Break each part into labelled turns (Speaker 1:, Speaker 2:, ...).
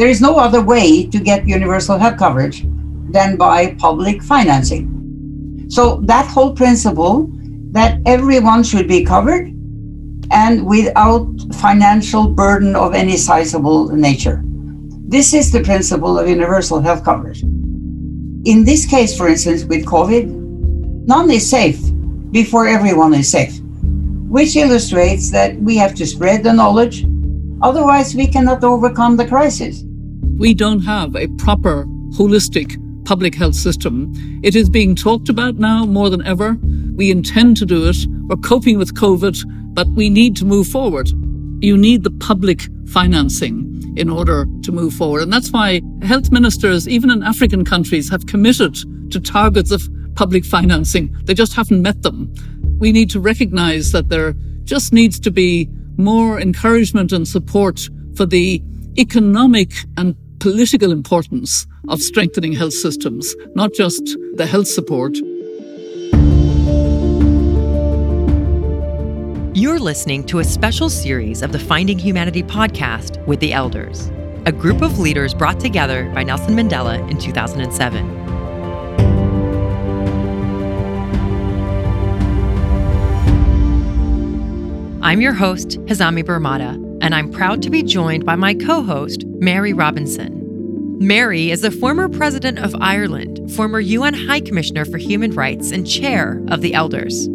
Speaker 1: There is no other way to get universal health coverage than by public financing. So, that whole principle that everyone should be covered and without financial burden of any sizable nature. This is the principle of universal health coverage. In this case, for instance, with COVID, none is safe before everyone is safe, which illustrates that we have to spread the knowledge. Otherwise, we cannot overcome the crisis.
Speaker 2: We don't have a proper, holistic public health system. It is being talked about now more than ever. We intend to do it. We're coping with COVID, but we need to move forward. You need the public financing in order to move forward. And that's why health ministers, even in African countries, have committed to targets of public financing. They just haven't met them. We need to recognize that there just needs to be more encouragement and support for the economic and political importance of strengthening health systems, not just the health support.
Speaker 3: You're listening to a special series of the Finding Humanity podcast with the Elders, a group of leaders brought together by Nelson Mandela in 2007. I'm your host, Hazami Barmada, and I'm proud to be joined by my co host, Mary Robinson. Mary is the former president of Ireland, former UN High Commissioner for Human Rights, and chair of the Elders.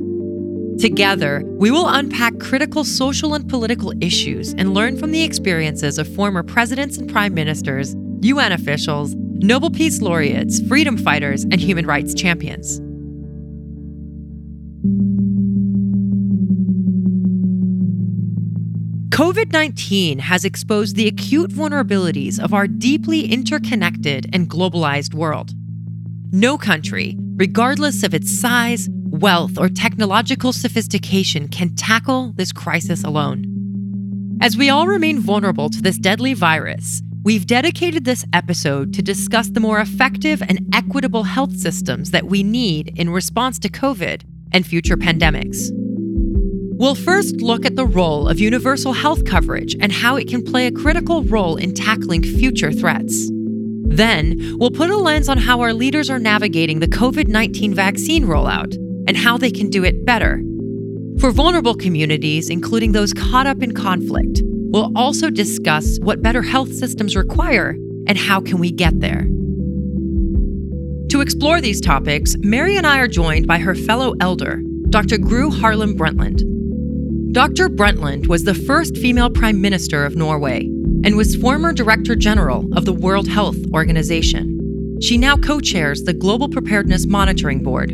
Speaker 3: Together, we will unpack critical social and political issues and learn from the experiences of former presidents and prime ministers, UN officials, Nobel Peace Laureates, freedom fighters, and human rights champions. COVID 19 has exposed the acute vulnerabilities of our deeply interconnected and globalized world. No country, regardless of its size, wealth, or technological sophistication can tackle this crisis alone. As we all remain vulnerable to this deadly virus, we've dedicated this episode to discuss the more effective and equitable health systems that we need in response to COVID and future pandemics. We'll first look at the role of universal health coverage and how it can play a critical role in tackling future threats. Then, we'll put a lens on how our leaders are navigating the COVID 19 vaccine rollout and how they can do it better. For vulnerable communities, including those caught up in conflict, we'll also discuss what better health systems require and how can we get there. To explore these topics, Mary and I are joined by her fellow elder, Dr. Gro Harlem Brundtland. Dr. Brundtland was the first female prime minister of Norway and was former director general of the World Health Organization. She now co chairs the Global Preparedness Monitoring Board,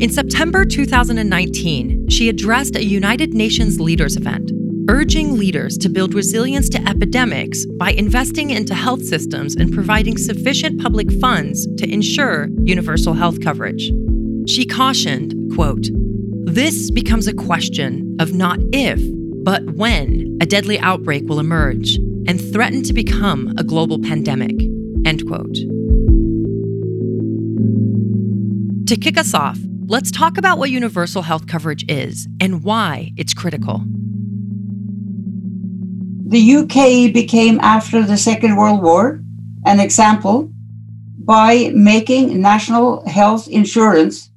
Speaker 3: in September 2019, she addressed a United Nations leaders event, urging leaders to build resilience to epidemics by investing into health systems and providing sufficient public funds to ensure universal health coverage. She cautioned, quote, "This becomes a question of not if, but when a deadly outbreak will emerge and threaten to become a global pandemic." End quote. To kick us off, Let's talk about what universal health coverage is and why it's critical.
Speaker 1: The UK became, after the Second World War, an example by making national health insurance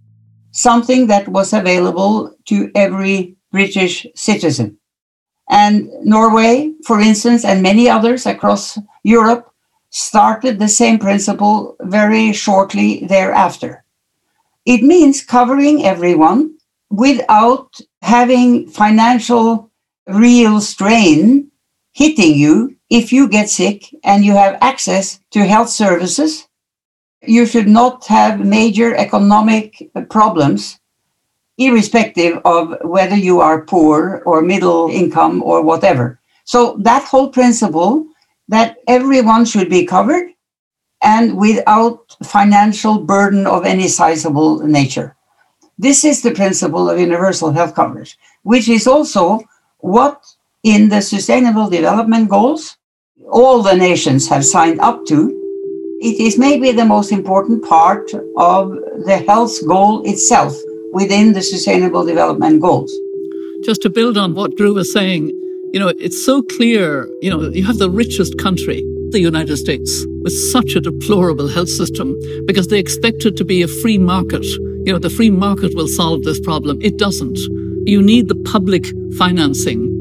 Speaker 1: something that was available to every British citizen. And Norway, for instance, and many others across Europe started the same principle very shortly thereafter. It means covering everyone without having financial real strain hitting you if you get sick and you have access to health services. You should not have major economic problems, irrespective of whether you are poor or middle income or whatever. So, that whole principle that everyone should be covered and without financial burden of any sizable nature. This is the principle of universal health coverage, which is also what in the Sustainable Development Goals all the nations have signed up to. It is maybe the most important part of the health goal itself within the Sustainable Development Goals.
Speaker 2: Just to build on what Gro was saying, you know, it's so clear, you know, you have the richest country the United States with such a deplorable health system because they expect it to be a free market. You know, the free market will solve this problem. It doesn't. You need the public financing.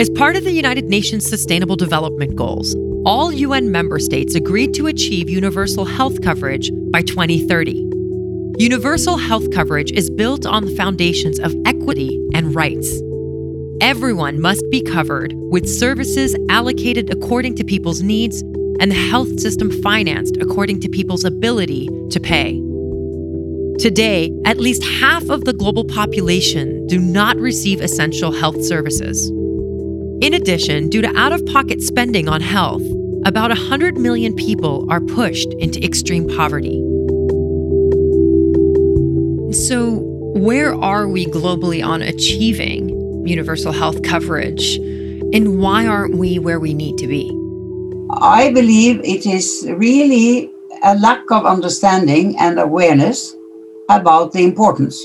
Speaker 3: As part of the United Nations Sustainable Development Goals, all UN member states agreed to achieve universal health coverage by 2030. Universal health coverage is built on the foundations of equity and rights. Everyone must be covered with services allocated according to people's needs and the health system financed according to people's ability to pay. Today, at least half of the global population do not receive essential health services. In addition, due to out of pocket spending on health, about 100 million people are pushed into extreme poverty. So, where are we globally on achieving universal health coverage, and why aren't we where we need to be?
Speaker 1: I believe it is really a lack of understanding and awareness about the importance.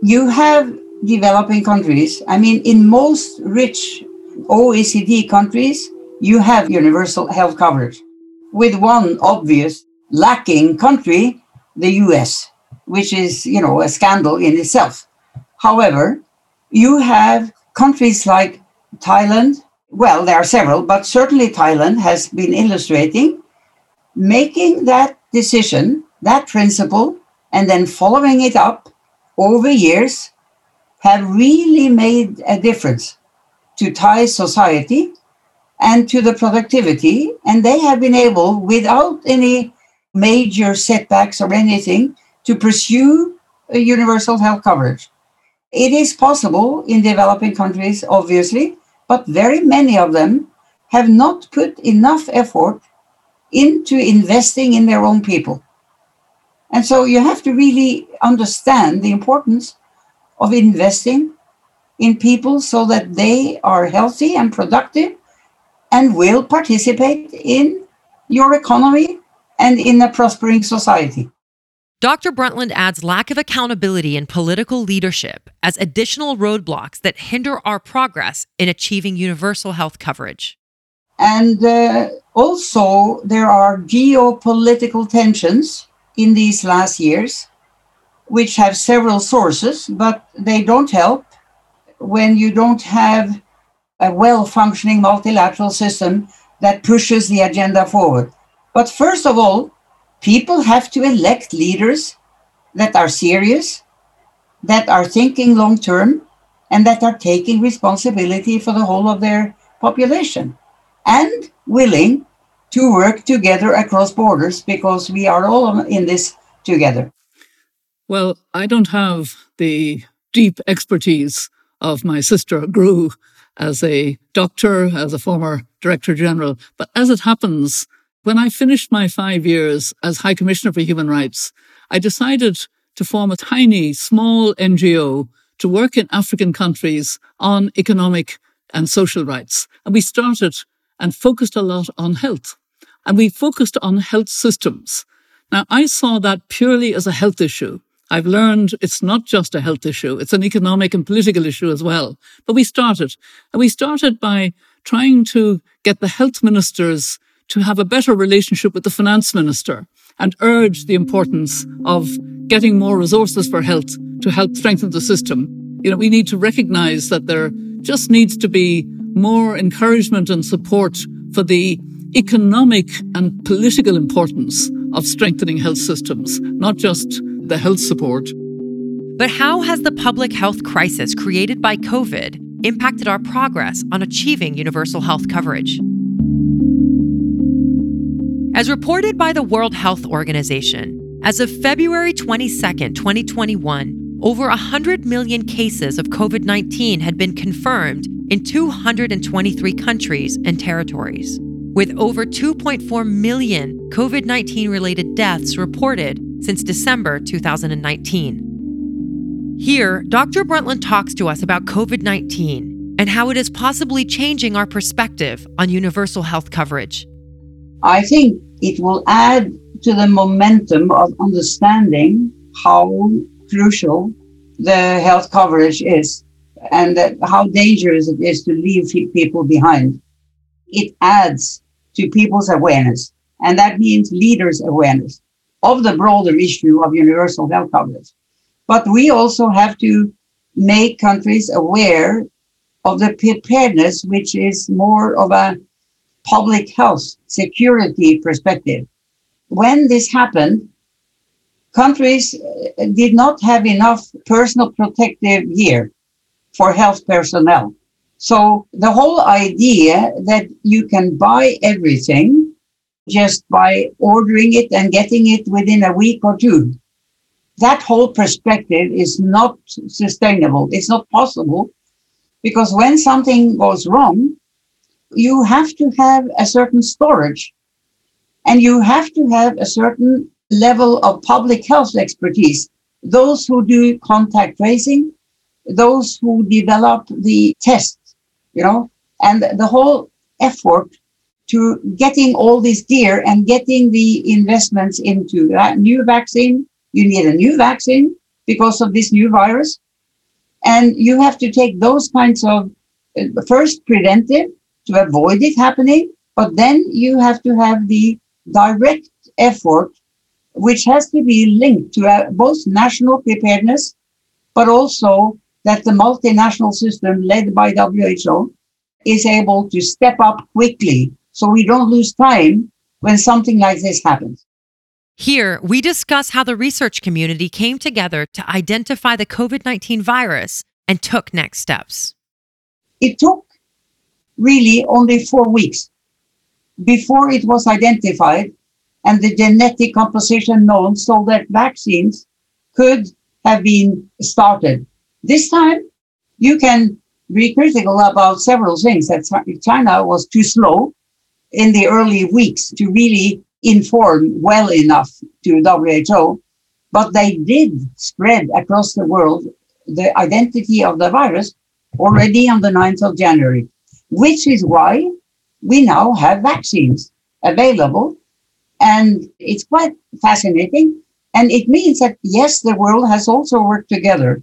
Speaker 1: You have developing countries, I mean, in most rich OECD countries, you have universal health coverage, with one obvious lacking country, the US, which is, you know, a scandal in itself. However, you have countries like Thailand, well, there are several, but certainly Thailand has been illustrating making that decision, that principle, and then following it up over years have really made a difference to Thai society and to the productivity. And they have been able, without any major setbacks or anything, to pursue universal health coverage. It is possible in developing countries, obviously, but very many of them have not put enough effort into investing in their own people. And so you have to really understand the importance of investing in people so that they are healthy and productive and will participate in your economy and in a prospering society.
Speaker 3: Dr. Brundtland adds lack of accountability in political leadership as additional roadblocks that hinder our progress in achieving universal health coverage.
Speaker 1: And uh, also, there are geopolitical tensions in these last years, which have several sources, but they don't help when you don't have a well functioning multilateral system that pushes the agenda forward. But first of all, people have to elect leaders that are serious, that are thinking long term, and that are taking responsibility for the whole of their population and willing to work together across borders because we are all in this together.
Speaker 2: Well, I don't have the deep expertise of my sister Gro as a doctor, as a former director general, but as it happens, when I finished my five years as High Commissioner for Human Rights, I decided to form a tiny, small NGO to work in African countries on economic and social rights. And we started and focused a lot on health. And we focused on health systems. Now, I saw that purely as a health issue. I've learned it's not just a health issue, it's an economic and political issue as well. But we started, and we started by trying to get the health ministers to have a better relationship with the finance minister and urge the importance of getting more resources for health to help strengthen the system. You know, we need to recognize that there just needs to be more encouragement and support for the economic and political importance of strengthening health systems, not just the health support.
Speaker 3: But how has the public health crisis created by COVID impacted our progress on achieving universal health coverage? As reported by the World Health Organization, as of February 22, 2021, over 100 million cases of COVID 19 had been confirmed in 223 countries and territories, with over 2.4 million COVID 19 related deaths reported since December 2019. Here, Dr. Brundtland talks to us about COVID 19 and how it is possibly changing our perspective on universal health coverage.
Speaker 1: I think it will add to the momentum of understanding how crucial the health coverage is. and how dangerous it is to leave people behind. It adds to people's awareness, and that means leaders' awareness of the broader issue of universal health coverage. But we also have to make countries aware of the preparedness, which is more of a public health security perspective. When this happened, countries uh, did not have enough personal protective gear for health personnel. So the whole idea that you can buy everything just by ordering it and getting it within a week or two, that whole perspective is not sustainable. It's not possible because when something goes wrong, you have to have a certain storage and you have to have a certain level of public health expertise. Those who do contact tracing, those who develop the tests, you know, and the whole effort to getting all this gear and getting the investments into that new vaccine. You need a new vaccine because of this new virus. And you have to take those kinds of uh, first preventive to avoid it happening, but then you have to have the direct effort, which has to be linked to uh, both national preparedness, but also that the multinational system led by WHO is able to step up quickly so we don't lose time when something like this happens.
Speaker 3: Here, we discuss how the research community came together to identify the COVID 19 virus and took next steps.
Speaker 1: It took really only four weeks before it was identified and the genetic composition known so that vaccines could have been started. This time, you can be critical about several things that China was too slow in the early weeks to really inform well enough to WHO, but they did spread across the world the identity of the virus already on the 9th of January, which is why we now have vaccines available. And it's quite fascinating. And it means that, yes, the world has also worked together,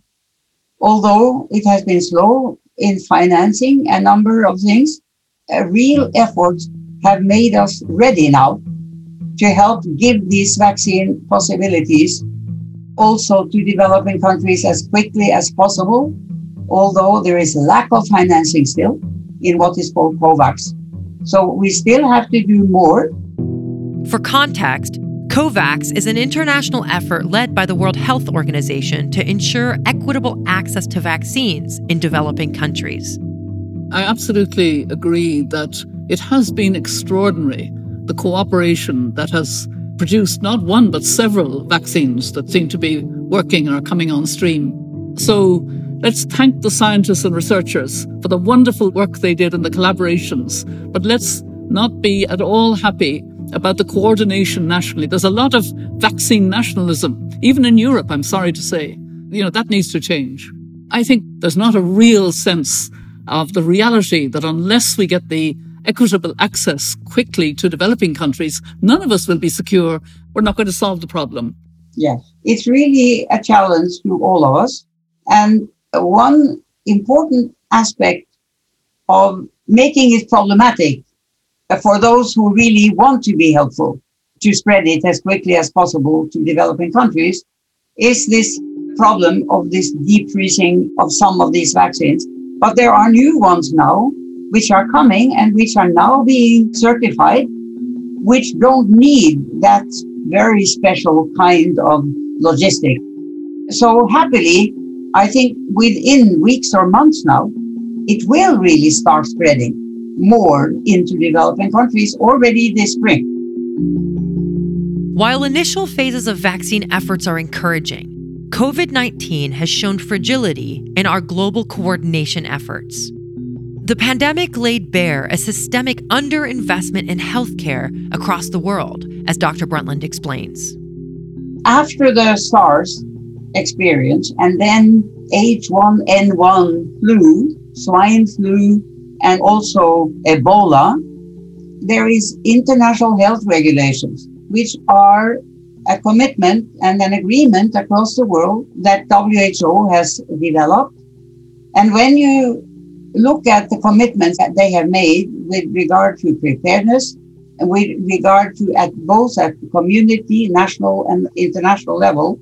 Speaker 1: although it has been slow in financing a number of things, a real mm. effort have made us ready now to help give these vaccine possibilities also to developing countries as quickly as possible, although there is a lack of financing still in what is called COVAX. So we still have to do more.
Speaker 3: For context, COVAX is an international effort led by the World Health Organization to ensure equitable access to vaccines in developing countries.
Speaker 2: I absolutely agree that it has been extraordinary, the cooperation that has produced not one but several vaccines that seem to be working and are coming on stream. So let's thank the scientists and researchers for the wonderful work they did and the collaborations. But let's not be at all happy about the coordination nationally. There's a lot of vaccine nationalism, even in Europe, I'm sorry to say. You know, that needs to change. I think there's not a real sense of the reality that unless we get the equitable access quickly to developing countries, none of us will be secure. We're not going to solve the problem.
Speaker 1: Yes, it's really a challenge to all of us. And one important aspect of making it problematic for those who really want to be helpful to spread it as quickly as possible to developing countries is this problem of this deep freezing of some of these vaccines. But there are new ones now which are coming and which are now being certified, which don't need that very special kind of logistic. So happily, I think within weeks or months now, it will really start spreading more into developing countries already this spring.
Speaker 3: While initial phases of vaccine efforts are encouraging, COVID 19 has shown fragility in our global coordination efforts. The pandemic laid bare a systemic underinvestment in healthcare across the world, as Dr. Brundtland explains.
Speaker 1: After the SARS experience and then H1N1 flu, swine flu, and also Ebola, there is international health regulations, which are a commitment and an agreement across the world that WHO has developed And when you look at the commitments that they have made with regard to preparedness with regard to at both at community, national and international level,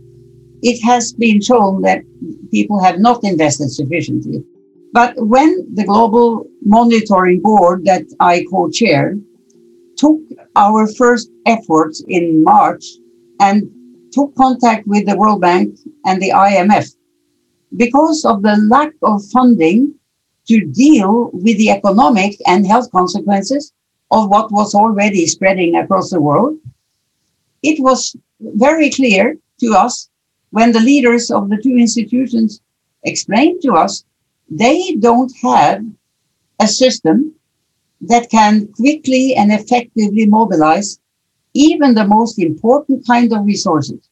Speaker 1: it has been shown that people have not invested sufficiently. But when the global monitoring board that I co-chair took our first efforts in March and took contact with the World Bank and the IMF, because of the lack of funding to deal with the economic and health consequences of what was already spreading across the world, it was very clear to us when the leaders of the two institutions explained to us they don't have a system that can quickly and effectively mobilize even the most important kind of resources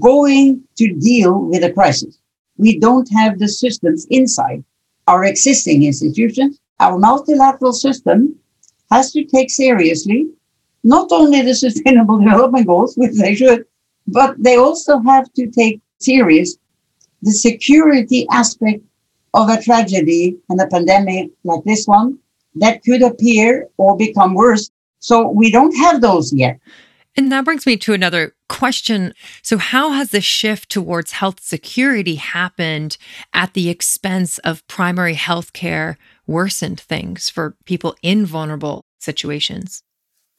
Speaker 1: going to deal with a crisis. We don't have the systems inside our existing institutions. Our multilateral system has to take seriously not only the sustainable development goals, which they should, but they also have to take serious the security aspect of a tragedy and a pandemic like this one that could appear or become worse. So we don't have those yet.
Speaker 3: And that brings me to another question. So, how has the shift towards health security happened at the expense of primary health care worsened things for people in vulnerable situations?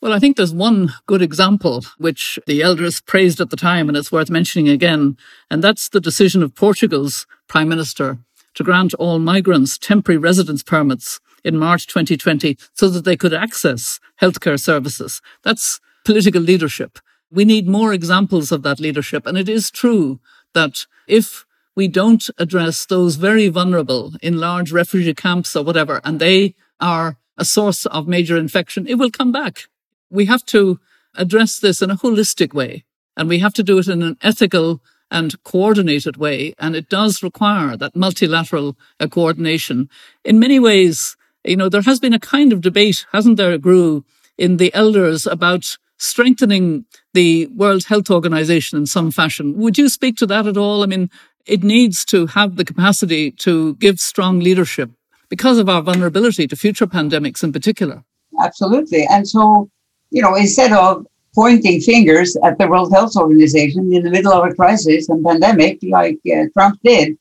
Speaker 2: Well, I think there's one good example which the elders praised at the time, and it's worth mentioning again, and that's the decision of Portugal's Prime Minister to grant all migrants temporary residence permits in March 2020 so that they could access healthcare services. That's political leadership. We need more examples of that leadership. And it is true that if we don't address those very vulnerable in large refugee camps or whatever, and they are a source of major infection, it will come back. We have to address this in a holistic way, and we have to do it in an ethical and coordinated way. And it does require that multilateral coordination. In many ways, you know, there has been a kind of debate, hasn't there, Gro, in the elders about strengthening the World Health Organization in some fashion. Would you speak to that at all? I mean, it needs to have the capacity to give strong leadership because of our vulnerability to future pandemics in particular.
Speaker 1: Absolutely. And so, you know, instead of pointing fingers at the World Health Organization in the middle of a crisis and pandemic like uh, Trump did,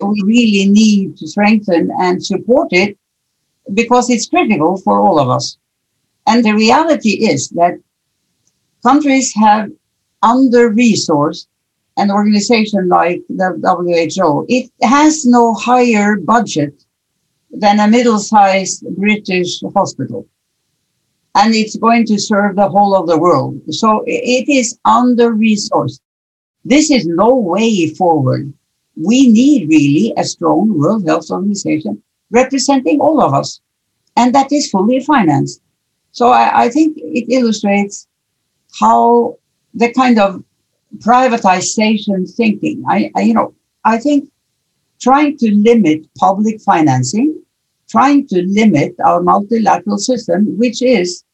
Speaker 1: we really need to strengthen and support it because it's critical for all of us. And the reality is that countries have under-resourced an organization like the WHO. It has no higher budget than a middle-sized British hospital. And it's going to serve the whole of the world. So it is under-resourced. This is no way forward. We need really a strong World Health Organization representing all of us. And that is fully financed. So I, I think it illustrates how the kind of privatization thinking, I, I, you know, I think trying to limit public financing, trying to limit our multilateral system, which is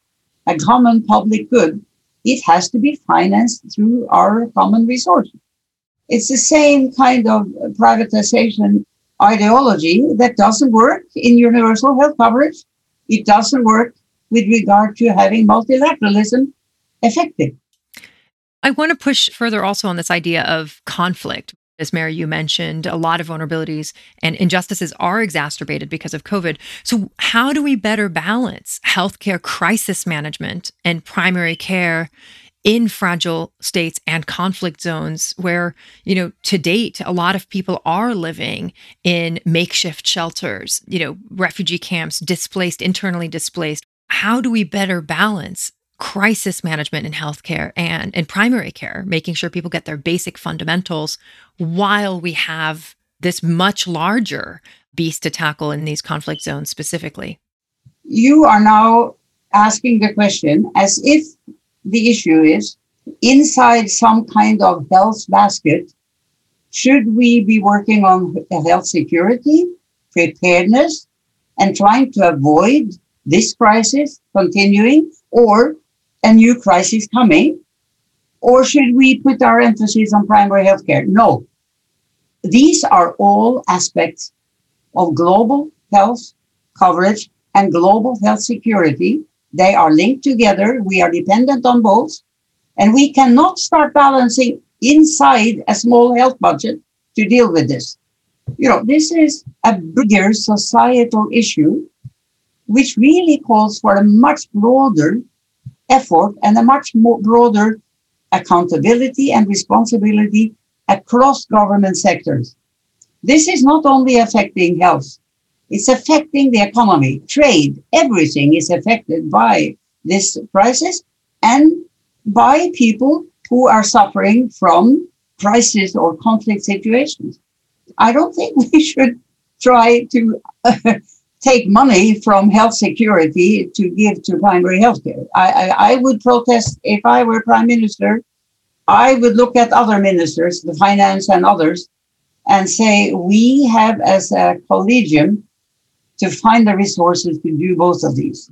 Speaker 1: a common public good, it has to be financed through our common resources. It's the same kind of privatization ideology that doesn't work in universal health coverage. It doesn't work with regard to having multilateralism effective.
Speaker 3: I want to push further also on this idea of conflict. As Mary, you mentioned, a lot of vulnerabilities and injustices are exacerbated because of COVID. So, how do we better balance healthcare crisis management and primary care in fragile states and conflict zones where, you know, to date, a lot of people are living in makeshift shelters, you know, refugee camps, displaced, internally displaced? How do we better balance crisis management in healthcare and in primary care, making sure people get their basic fundamentals while we have this much larger beast to tackle in these conflict zones specifically?
Speaker 1: You are now asking the question as if the issue is inside some kind of health basket, should we be working on health security, preparedness, and trying to avoid this crisis continuing? Or a new crisis coming? Or should we put our emphasis on primary healthcare? No. These are all aspects of global health coverage and global health security. They are linked together. We are dependent on both. And we cannot start balancing inside a small health budget to deal with this. You know, this is a bigger societal issue, which really calls for a much broader effort and a much more broader accountability and responsibility across government sectors. This is not only affecting health, it's affecting the economy, trade, everything is affected by this crisis and by people who are suffering from crisis or conflict situations. I don't think we should try to take money from health security to give to primary health care. I, I, I, would protest if I were prime minister. I would look at other ministers, the finance and others, and say, we have as a collegium to find the resources to do both of these.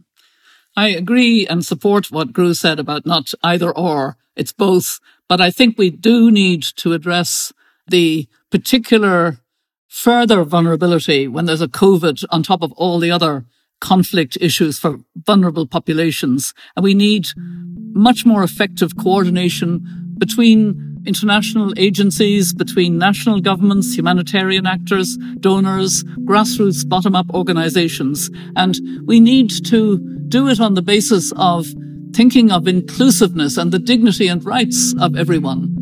Speaker 2: I agree and support what Gro said about not either or, it's both. But I think we do need to address the particular further vulnerability when there's a COVID on top of all the other conflict issues for vulnerable populations. And we need much more effective coordination between international agencies, between national governments, humanitarian actors, donors, grassroots bottom up organizations. And we need to do it on the basis of thinking of inclusiveness and the dignity and rights of everyone.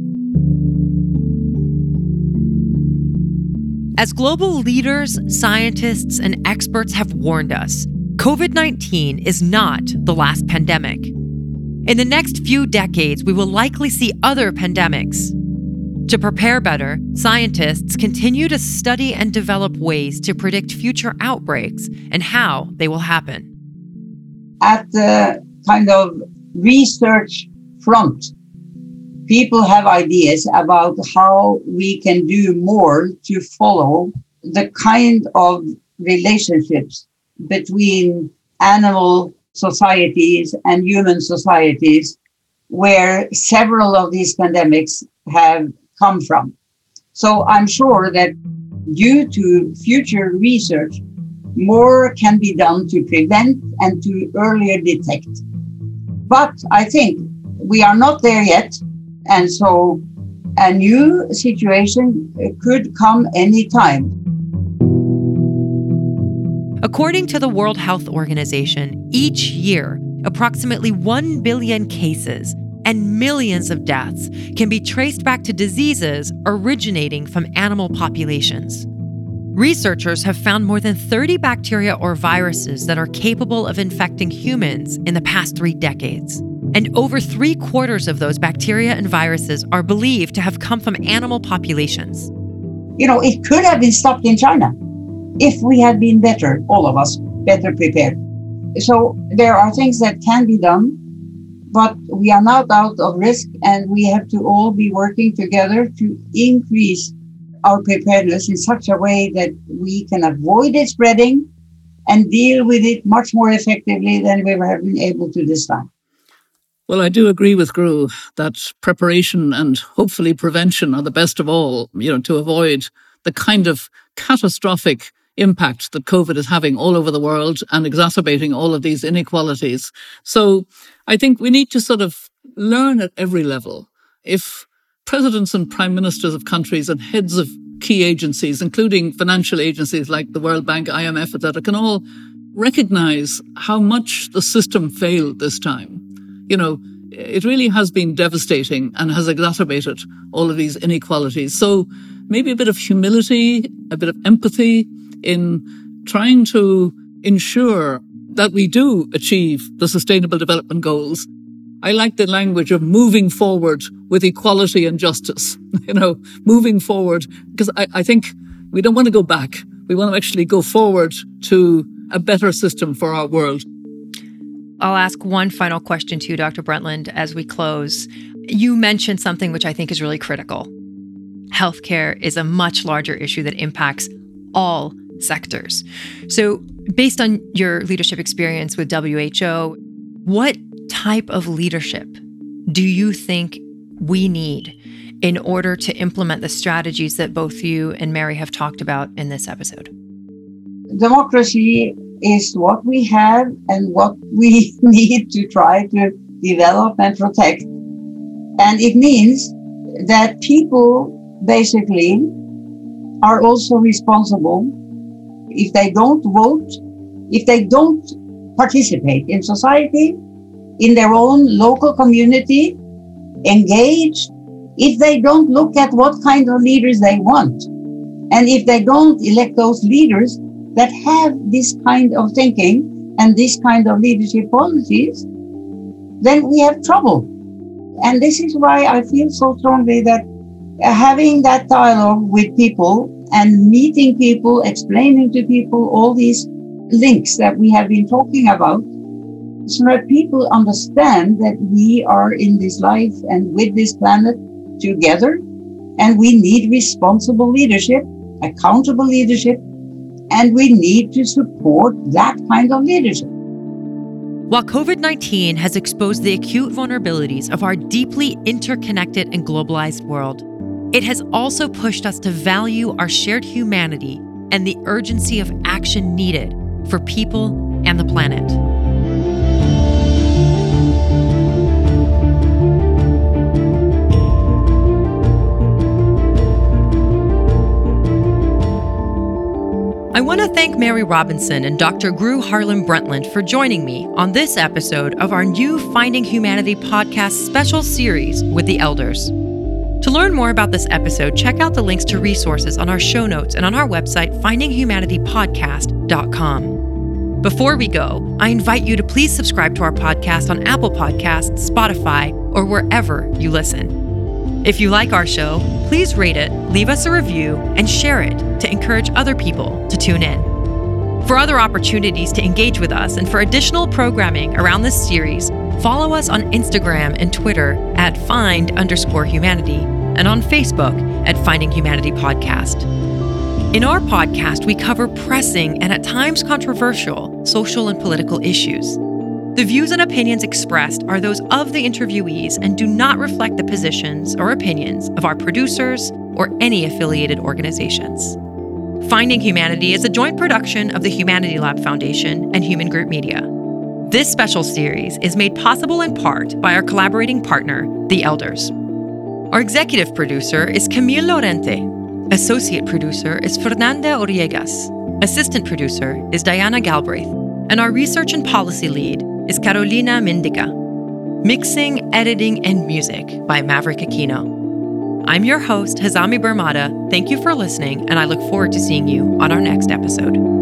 Speaker 3: As global leaders, scientists, and experts have warned us, COVID 19 is not the last pandemic. In the next few decades, we will likely see other pandemics. To prepare better, scientists continue to study and develop ways to predict future outbreaks and how they will happen.
Speaker 1: At the kind of research front, people have ideas about how we can do more to follow the kind of relationships between animal societies and human societies where several of these pandemics have come from. So I'm sure that due to future research, more can be done to prevent and to earlier detect. But I think we are not there yet. And so a new situation could come anytime.
Speaker 3: According to the World Health Organization, each year, approximately 1 billion cases and millions of deaths can be traced back to diseases originating from animal populations. Researchers have found more than 30 bacteria or viruses that are capable of infecting humans in the past three decades. And over three quarters of those bacteria and viruses are believed to have come from animal populations.
Speaker 1: You know, it could have been stopped in China if we had been better, all of us, better prepared. So there are things that can be done, but we are not out of risk and we have to all be working together to increase our preparedness in such a way that we can avoid it spreading and deal with it much more effectively than we have been able to this time.
Speaker 2: Well, I do agree with Gro that preparation and hopefully prevention are the best of all, you know, to avoid the kind of catastrophic impact that COVID is having all over the world and exacerbating all of these inequalities. So I think we need to sort of learn at every level. If presidents and prime ministers of countries and heads of key agencies, including financial agencies like the World Bank, IMF, etc., can all recognize how much the system failed this time. You know, it really has been devastating and has exacerbated all of these inequalities. So maybe a bit of humility, a bit of empathy, in trying to ensure that we do achieve the sustainable development goals. I like the language of moving forward with equality and justice, you know, moving forward, because I, I think we don't want to go back. We want to actually go forward to a better system for our world.
Speaker 3: I'll ask one final question to you, Dr. Brundtland, as we close. You mentioned something which I think is really critical. Healthcare is a much larger issue that impacts all sectors. So, based on your leadership experience with WHO, what type of leadership do you think we need in order to implement the strategies that both you and Mary have talked about in this episode?
Speaker 1: democracy is what we have and what we need to try to develop and protect. And it means that people basically are also responsible if they don't vote, if they don't participate in society, in their own local community, engage, if they don't look at what kind of leaders they want, and if they don't elect those leaders that have this kind of thinking and this kind of leadership policies, then we have trouble. And this is why I feel so strongly that uh, having that dialogue with people and meeting people, explaining to people all these links that we have been talking about, so that people understand that we are in this life and with this planet together, and we need responsible leadership, accountable leadership, and we need to support that kind of leadership.
Speaker 3: While COVID 19 has exposed the acute vulnerabilities of our deeply interconnected and globalized world, it has also pushed us to value our shared humanity and the urgency of action needed for people and the planet. I want to thank Mary Robinson and Dr. Gro Harlem Brundtland for joining me on this episode of our new Finding Humanity podcast special series with the elders. To learn more about this episode, check out the links to resources on our show notes and on our website, findinghumanitypodcast.com. Before we go, I invite you to please subscribe to our podcast on Apple Podcasts, Spotify, or wherever you listen. If you like our show, please rate it, leave us a review, and share it to encourage other people to tune in. For other opportunities to engage with us and for additional programming around this series, Follow us on Instagram and Twitter at find underscore humanity and on Facebook at Finding Humanity Podcast. In our podcast, we cover pressing and at times controversial social and political issues. The views and opinions expressed are those of the interviewees and do not reflect the positions or opinions of our producers or any affiliated organizations. Finding Humanity is a joint production of the Humanity Lab Foundation and Human Group Media. This special series is made possible in part by our collaborating partner, The Elders. Our executive producer is Camille Lorente. Associate producer is Fernanda Oriegas. Assistant producer is Diana Galbraith. And our research and policy lead is Carolina Mendica. Mixing, editing, and music by Maverick Aquino. I'm your host, Hazami Barmada. Thank you for listening, and I look forward to seeing you on our next episode.